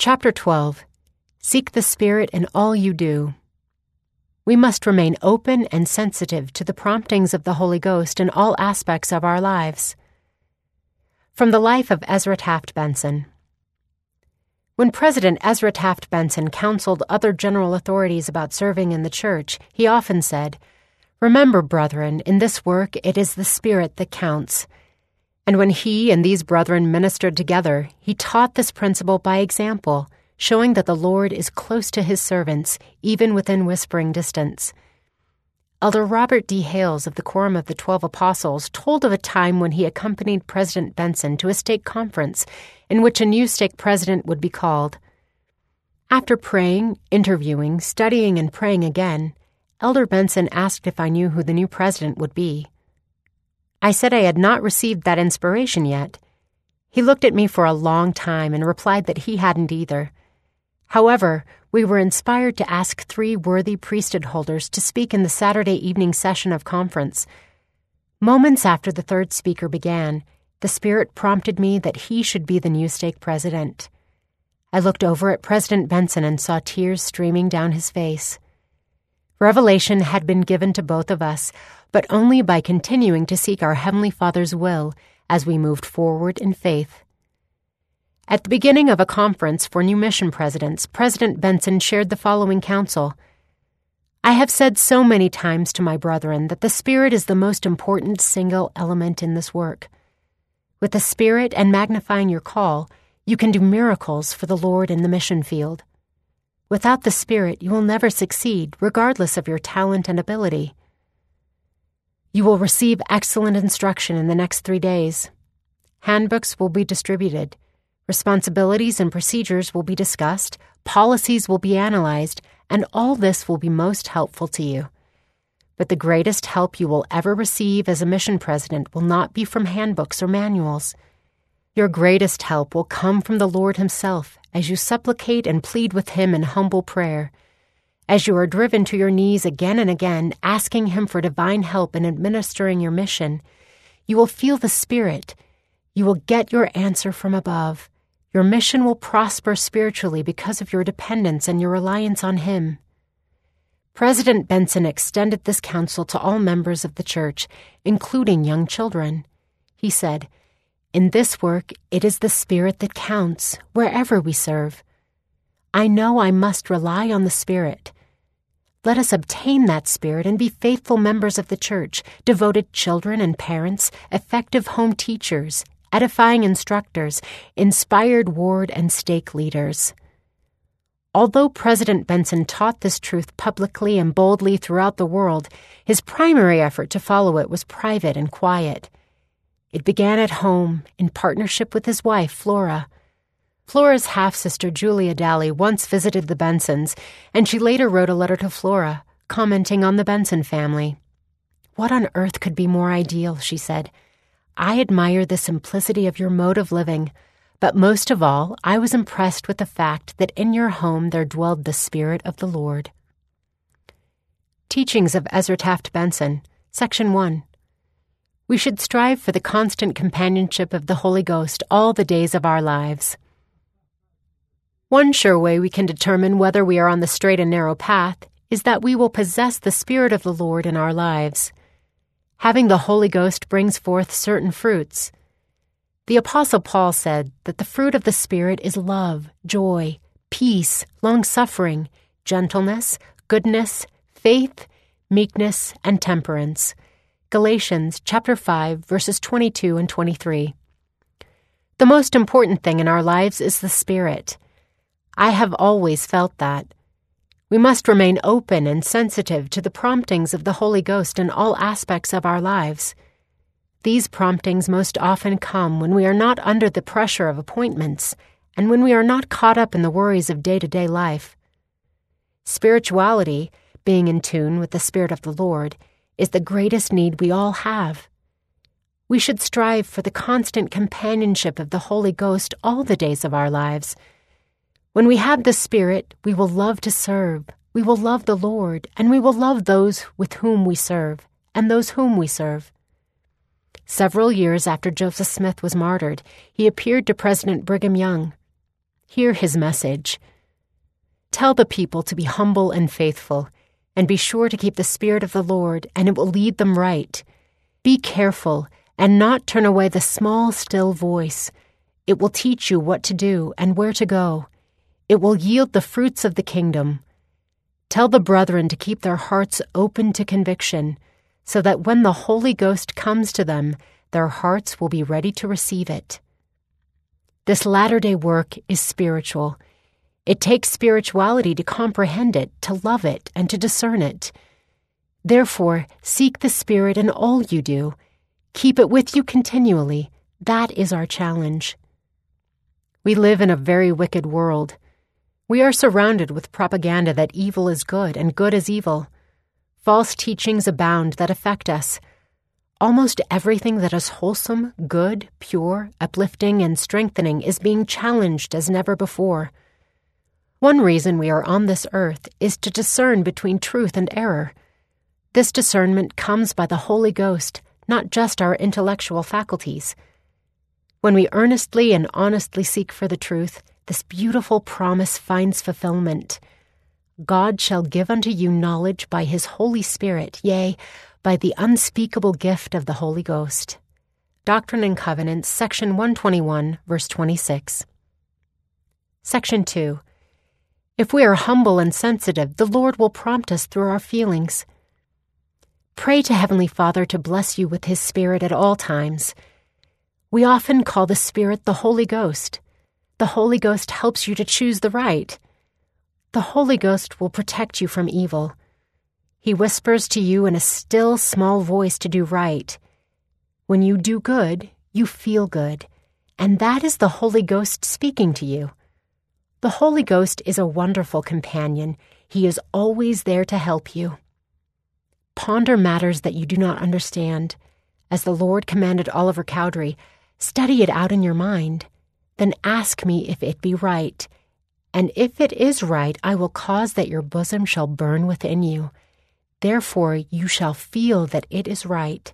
Chapter 12 Seek the Spirit in all you do. We must remain open and sensitive to the promptings of the Holy Ghost in all aspects of our lives. From the life of Ezra Taft Benson. When President Ezra Taft Benson counseled other general authorities about serving in the church, he often said, Remember, brethren, in this work it is the Spirit that counts. And when he and these brethren ministered together, he taught this principle by example, showing that the Lord is close to his servants, even within whispering distance. Elder Robert D. Hales of the Quorum of the Twelve Apostles told of a time when he accompanied President Benson to a stake conference in which a new stake president would be called. After praying, interviewing, studying, and praying again, Elder Benson asked if I knew who the new president would be. I said I had not received that inspiration yet. He looked at me for a long time and replied that he hadn't either. However, we were inspired to ask three worthy priesthood holders to speak in the Saturday evening session of conference. Moments after the third speaker began, the Spirit prompted me that he should be the new stake president. I looked over at President Benson and saw tears streaming down his face. Revelation had been given to both of us, but only by continuing to seek our Heavenly Father's will as we moved forward in faith. At the beginning of a conference for new mission presidents, President Benson shared the following counsel. I have said so many times to my brethren that the Spirit is the most important single element in this work. With the Spirit and magnifying your call, you can do miracles for the Lord in the mission field. Without the Spirit, you will never succeed, regardless of your talent and ability. You will receive excellent instruction in the next three days. Handbooks will be distributed. Responsibilities and procedures will be discussed. Policies will be analyzed. And all this will be most helpful to you. But the greatest help you will ever receive as a mission president will not be from handbooks or manuals. Your greatest help will come from the Lord Himself as you supplicate and plead with Him in humble prayer, as you are driven to your knees again and again, asking Him for divine help in administering your mission. You will feel the Spirit. You will get your answer from above. Your mission will prosper spiritually because of your dependence and your reliance on Him. President Benson extended this counsel to all members of the church, including young children. He said, in this work, it is the Spirit that counts, wherever we serve. I know I must rely on the Spirit. Let us obtain that Spirit and be faithful members of the church, devoted children and parents, effective home teachers, edifying instructors, inspired ward and stake leaders. Although President Benson taught this truth publicly and boldly throughout the world, his primary effort to follow it was private and quiet. It began at home in partnership with his wife, Flora. Flora's half sister, Julia Daly, once visited the Bensons, and she later wrote a letter to Flora, commenting on the Benson family. What on earth could be more ideal, she said. I admire the simplicity of your mode of living, but most of all, I was impressed with the fact that in your home there dwelled the Spirit of the Lord. Teachings of Ezra Taft Benson, Section 1 we should strive for the constant companionship of the Holy Ghost all the days of our lives. One sure way we can determine whether we are on the straight and narrow path is that we will possess the Spirit of the Lord in our lives. Having the Holy Ghost brings forth certain fruits. The Apostle Paul said that the fruit of the Spirit is love, joy, peace, long suffering, gentleness, goodness, faith, meekness, and temperance. Galatians chapter 5 verses 22 and 23. The most important thing in our lives is the Spirit. I have always felt that. We must remain open and sensitive to the promptings of the Holy Ghost in all aspects of our lives. These promptings most often come when we are not under the pressure of appointments and when we are not caught up in the worries of day to day life. Spirituality, being in tune with the Spirit of the Lord, is the greatest need we all have. We should strive for the constant companionship of the Holy Ghost all the days of our lives. When we have the Spirit, we will love to serve, we will love the Lord, and we will love those with whom we serve, and those whom we serve. Several years after Joseph Smith was martyred, he appeared to President Brigham Young. hear his message. Tell the people to be humble and faithful, and be sure to keep the Spirit of the Lord, and it will lead them right. Be careful and not turn away the small, still voice. It will teach you what to do and where to go. It will yield the fruits of the kingdom. Tell the brethren to keep their hearts open to conviction, so that when the Holy Ghost comes to them, their hearts will be ready to receive it. This latter day work is spiritual. It takes spirituality to comprehend it, to love it, and to discern it. Therefore, seek the Spirit in all you do Keep it with you continually. That is our challenge. We live in a very wicked world. We are surrounded with propaganda that evil is good and good is evil. False teachings abound that affect us. Almost everything that is wholesome, good, pure, uplifting, and strengthening is being challenged as never before. One reason we are on this earth is to discern between truth and error. This discernment comes by the Holy Ghost not just our intellectual faculties. When we earnestly and honestly seek for the truth, this beautiful promise finds fulfillment. God shall give unto you knowledge by his Holy Spirit, yea, by the unspeakable gift of the Holy Ghost. Doctrine and Covenants, section 121, verse 26. Section 2. If we are humble and sensitive, the Lord will prompt us through our feelings. Pray to Heavenly Father to bless you with His Spirit at all times. We often call the Spirit the Holy Ghost. The Holy Ghost helps you to choose the right. The Holy Ghost will protect you from evil. He whispers to you in a still, small voice to do right. When you do good, you feel good, and that is the Holy Ghost speaking to you. The Holy Ghost is a wonderful companion. He is always there to help you. Ponder matters that you do not understand. As the Lord commanded Oliver Cowdery, study it out in your mind. Then ask me if it be right. And if it is right, I will cause that your bosom shall burn within you. Therefore you shall feel that it is right.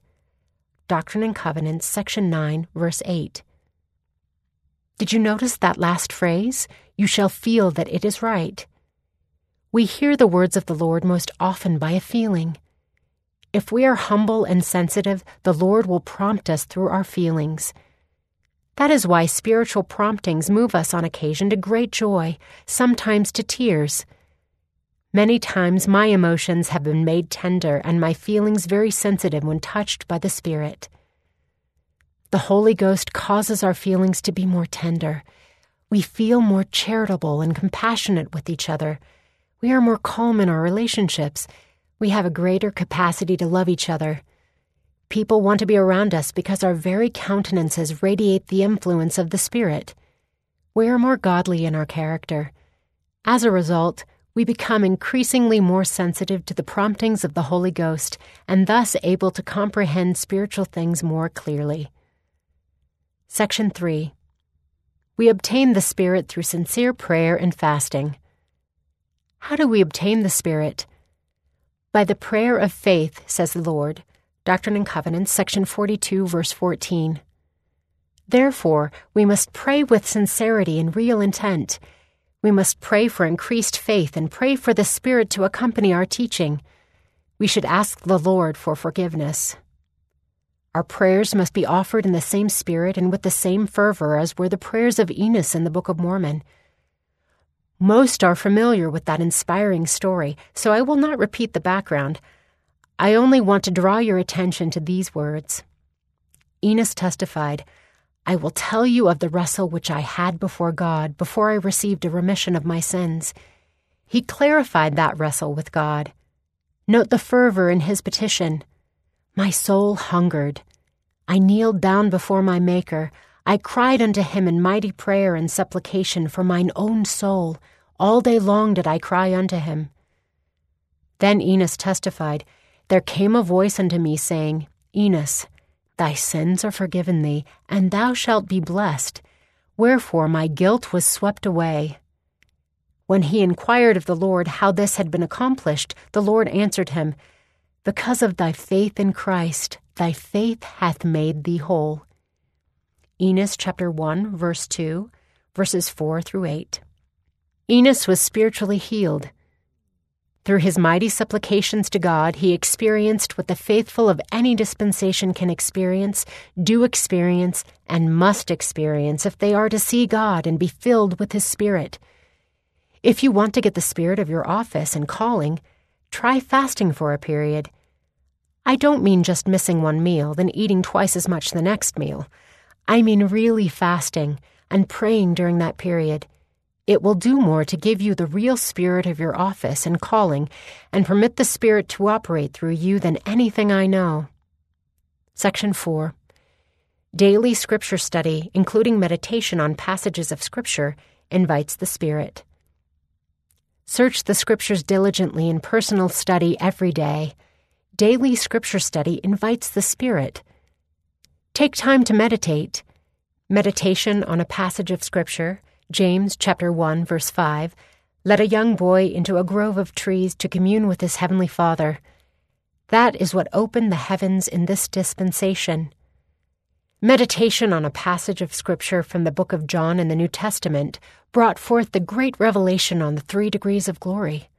Doctrine and Covenants, section 9, verse 8. Did you notice that last phrase? You shall feel that it is right. We hear the words of the Lord most often by a feeling. If we are humble and sensitive, the Lord will prompt us through our feelings. That is why spiritual promptings move us on occasion to great joy, sometimes to tears. Many times my emotions have been made tender and my feelings very sensitive when touched by the Spirit. The Holy Ghost causes our feelings to be more tender. We feel more charitable and compassionate with each other. We are more calm in our relationships we have a greater capacity to love each other. People want to be around us because our very countenances radiate the influence of the Spirit. We are more godly in our character. As a result, we become increasingly more sensitive to the promptings of the Holy Ghost and thus able to comprehend spiritual things more clearly. Section 3. We obtain the Spirit through sincere prayer and fasting. How do we obtain the Spirit? By the prayer of faith, says the Lord. Doctrine and Covenants, section 42, verse 14. Therefore, we must pray with sincerity and real intent. We must pray for increased faith and pray for the Spirit to accompany our teaching. We should ask the Lord for forgiveness. Our prayers must be offered in the same spirit and with the same fervor as were the prayers of Enos in the Book of Mormon. Most are familiar with that inspiring story, so I will not repeat the background. I only want to draw your attention to these words. Enos testified, I will tell you of the wrestle which I had before God before I received a remission of my sins. He clarified that wrestle with God. Note the fervor in his petition. My soul hungered. I kneeled down before my Maker. I cried unto him in mighty prayer and supplication for mine own soul. All day long did I cry unto him. Then Enos testified, There came a voice unto me, saying, Enos, thy sins are forgiven thee, and thou shalt be blessed. Wherefore my guilt was swept away. When he inquired of the Lord how this had been accomplished, the Lord answered him, Because of thy faith in Christ, thy faith hath made thee whole. Enos chapter 1, verse 2, verses 4 through 8. Enos was spiritually healed. Through his mighty supplications to God, he experienced what the faithful of any dispensation can experience, do experience, and must experience if they are to see God and be filled with his Spirit. If you want to get the spirit of your office and calling, try fasting for a period. I don't mean just missing one meal, then eating twice as much the next meal. I mean really fasting and praying during that period. It will do more to give you the real spirit of your office and calling and permit the Spirit to operate through you than anything I know. Section 4 Daily Scripture study, including meditation on passages of Scripture, invites the Spirit. Search the Scriptures diligently in personal study every day. Daily Scripture study invites the Spirit. Take time to meditate. Meditation on a passage of Scripture James chapter 1 verse 5, led a young boy into a grove of trees to commune with his heavenly Father. That is what opened the heavens in this dispensation. Meditation on a passage of Scripture from the book of John in the New Testament brought forth the great revelation on the three degrees of glory.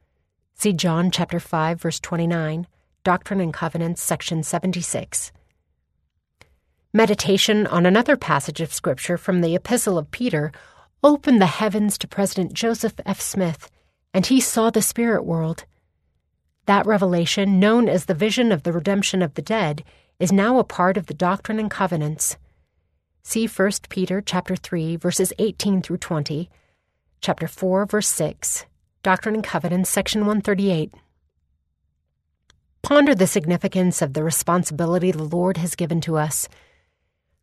See John chapter 5 verse 29, Doctrine and Covenants section 76. Meditation on another passage of Scripture from the Epistle of Peter opened the heavens to President Joseph F. Smith, and he saw the spirit world. That revelation, known as the vision of the redemption of the dead, is now a part of the Doctrine and Covenants. See 1 Peter chapter 3 verses 18 through 20, chapter 4 verse 6, Doctrine and Covenants section 138. Ponder the significance of the responsibility the Lord has given to us.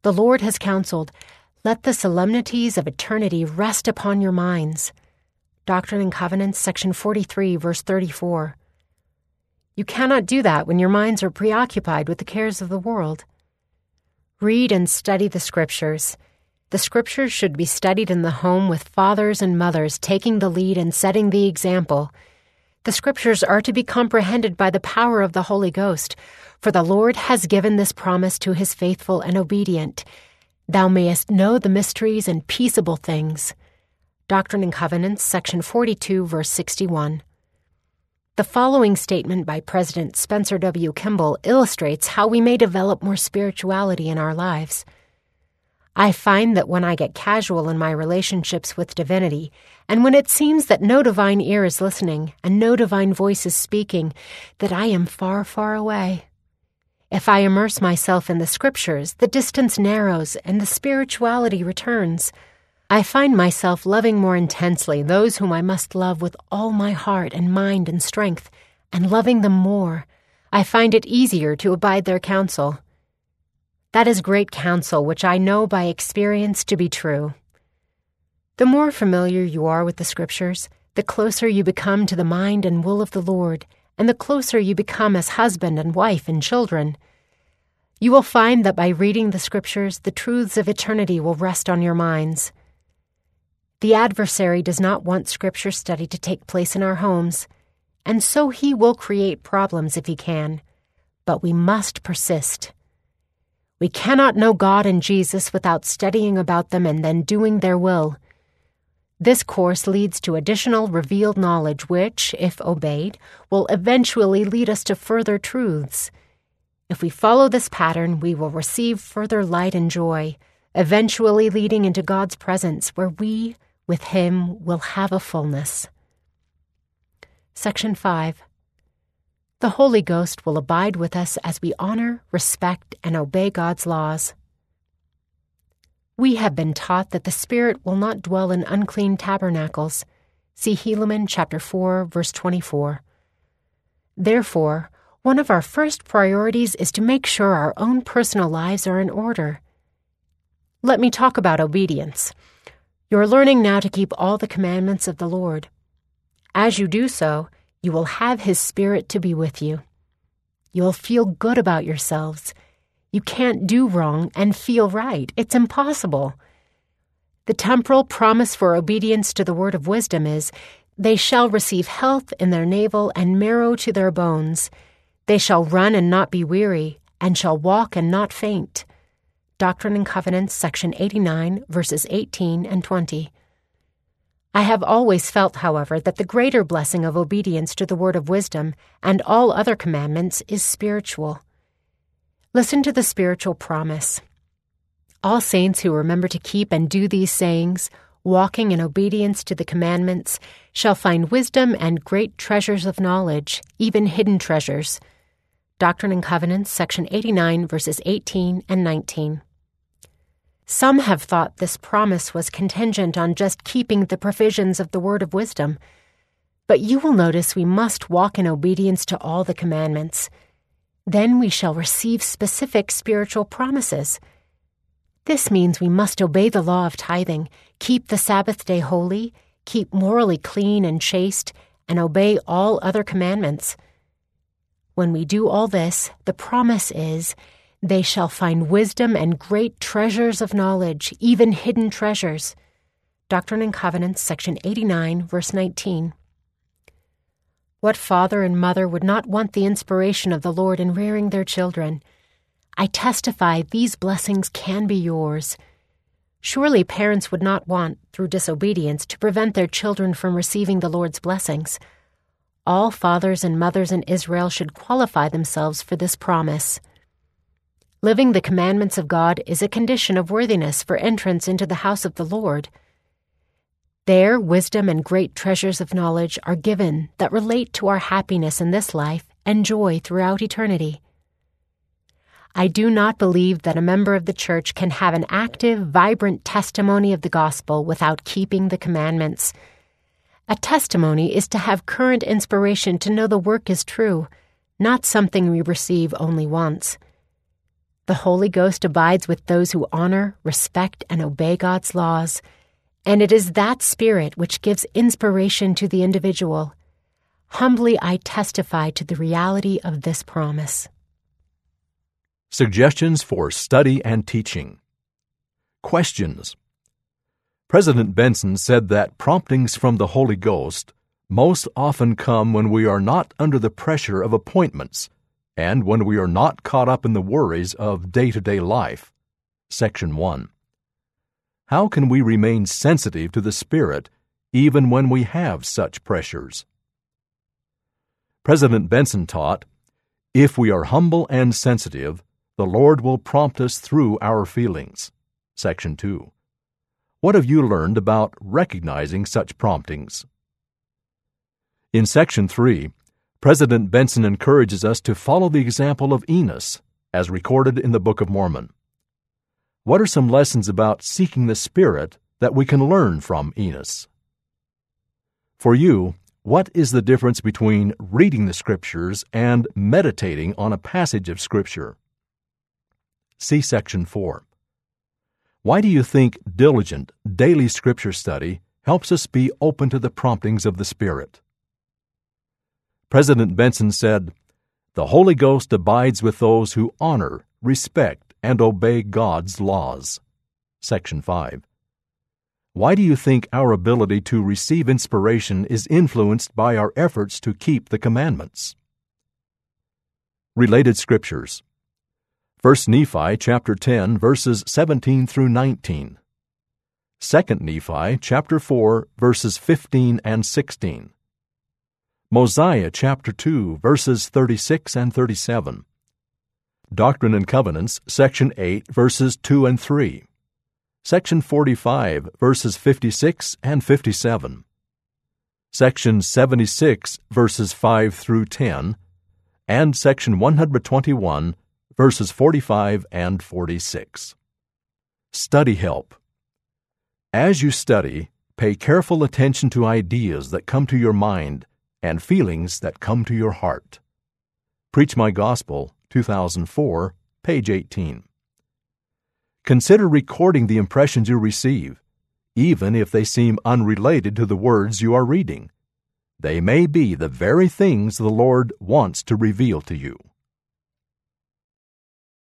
The Lord has counseled, let the solemnities of eternity rest upon your minds. Doctrine and Covenants, section 43, verse 34. You cannot do that when your minds are preoccupied with the cares of the world. Read and study the Scriptures. The Scriptures should be studied in the home with fathers and mothers taking the lead and setting the example. The Scriptures are to be comprehended by the power of the Holy Ghost, for the Lord has given this promise to his faithful and obedient Thou mayest know the mysteries and peaceable things. Doctrine and Covenants, section 42, verse 61. The following statement by President Spencer W. Kimball illustrates how we may develop more spirituality in our lives. I find that when I get casual in my relationships with divinity, and when it seems that no divine ear is listening and no divine voice is speaking, that I am far, far away. If I immerse myself in the scriptures, the distance narrows and the spirituality returns. I find myself loving more intensely those whom I must love with all my heart and mind and strength, and loving them more. I find it easier to abide their counsel. That is great counsel which I know by experience to be true. The more familiar you are with the Scriptures, the closer you become to the mind and will of the Lord, and the closer you become as husband and wife and children. You will find that by reading the Scriptures, the truths of eternity will rest on your minds. The adversary does not want Scripture study to take place in our homes, and so he will create problems if he can. But we must persist. We cannot know God and Jesus without studying about them and then doing their will. This course leads to additional revealed knowledge, which, if obeyed, will eventually lead us to further truths. If we follow this pattern, we will receive further light and joy, eventually leading into God's presence, where we, with Him, will have a fullness. Section 5 The Holy Ghost will abide with us as we honor, respect, and obey God's laws. We have been taught that the Spirit will not dwell in unclean tabernacles. See Helaman chapter 4, verse 24. Therefore, one of our first priorities is to make sure our own personal lives are in order. Let me talk about obedience. You're learning now to keep all the commandments of the Lord. As you do so, you will have His Spirit to be with you. You'll feel good about yourselves you can't do wrong and feel right. It's impossible. The temporal promise for obedience to the word of wisdom is they shall receive health in their navel and marrow to their bones. They shall run and not be weary, and shall walk and not faint. Doctrine and Covenants, section 89, verses 18 and 20. I have always felt, however, that the greater blessing of obedience to the word of wisdom and all other commandments is spiritual. Listen to the spiritual promise. All saints who remember to keep and do these sayings, walking in obedience to the commandments, shall find wisdom and great treasures of knowledge, even hidden treasures. Doctrine and Covenants, section 89, verses 18 and 19. Some have thought this promise was contingent on just keeping the provisions of the word of wisdom. But you will notice we must walk in obedience to all the commandments. Then we shall receive specific spiritual promises. This means we must obey the law of tithing, keep the Sabbath day holy, keep morally clean and chaste, and obey all other commandments. When we do all this, the promise is they shall find wisdom and great treasures of knowledge, even hidden treasures. Doctrine and Covenants, section 89, verse 19. What father and mother would not want the inspiration of the Lord in rearing their children? I testify these blessings can be yours. Surely parents would not want, through disobedience, to prevent their children from receiving the Lord's blessings. All fathers and mothers in Israel should qualify themselves for this promise. Living the commandments of God is a condition of worthiness for entrance into the house of the Lord. There, wisdom and great treasures of knowledge are given that relate to our happiness in this life and joy throughout eternity. I do not believe that a member of the church can have an active, vibrant testimony of the gospel without keeping the commandments. A testimony is to have current inspiration to know the work is true, not something we receive only once. The Holy Ghost abides with those who honor, respect, and obey God's laws, and it is that Spirit which gives inspiration to the individual. Humbly I testify to the reality of this promise. Suggestions for study and teaching. Questions. President Benson said that promptings from the Holy Ghost most often come when we are not under the pressure of appointments and when we are not caught up in the worries of day to day life. Section 1. How can we remain sensitive to the Spirit even when we have such pressures? President Benson taught If we are humble and sensitive, the Lord will prompt us through our feelings. Section 2. What have you learned about recognizing such promptings? In Section 3, President Benson encourages us to follow the example of Enos, as recorded in the Book of Mormon. What are some lessons about seeking the Spirit that we can learn from Enos? For you, what is the difference between reading the Scriptures and meditating on a passage of Scripture? See Section 4. Why do you think diligent, daily Scripture study helps us be open to the promptings of the Spirit? President Benson said, The Holy Ghost abides with those who honor, respect, and obey God's laws. Section 5. Why do you think our ability to receive inspiration is influenced by our efforts to keep the commandments? Related Scriptures 1 Nephi chapter 10 verses 17 through 19. 2 Nephi chapter 4 verses 15 and 16. Mosiah chapter 2, verses 36 and 37. Doctrine and Covenants, section 8, verses 2 and 3. Section 45, verses 56 and 57. Section 76, verses 5 through 10. And section 121, verses 45 and 46. Study Help. As you study, pay careful attention to ideas that come to your mind and feelings that come to your heart. Preach My Gospel, 2004, page 18. Consider recording the impressions you receive, even if they seem unrelated to the words you are reading. They may be the very things the Lord wants to reveal to you.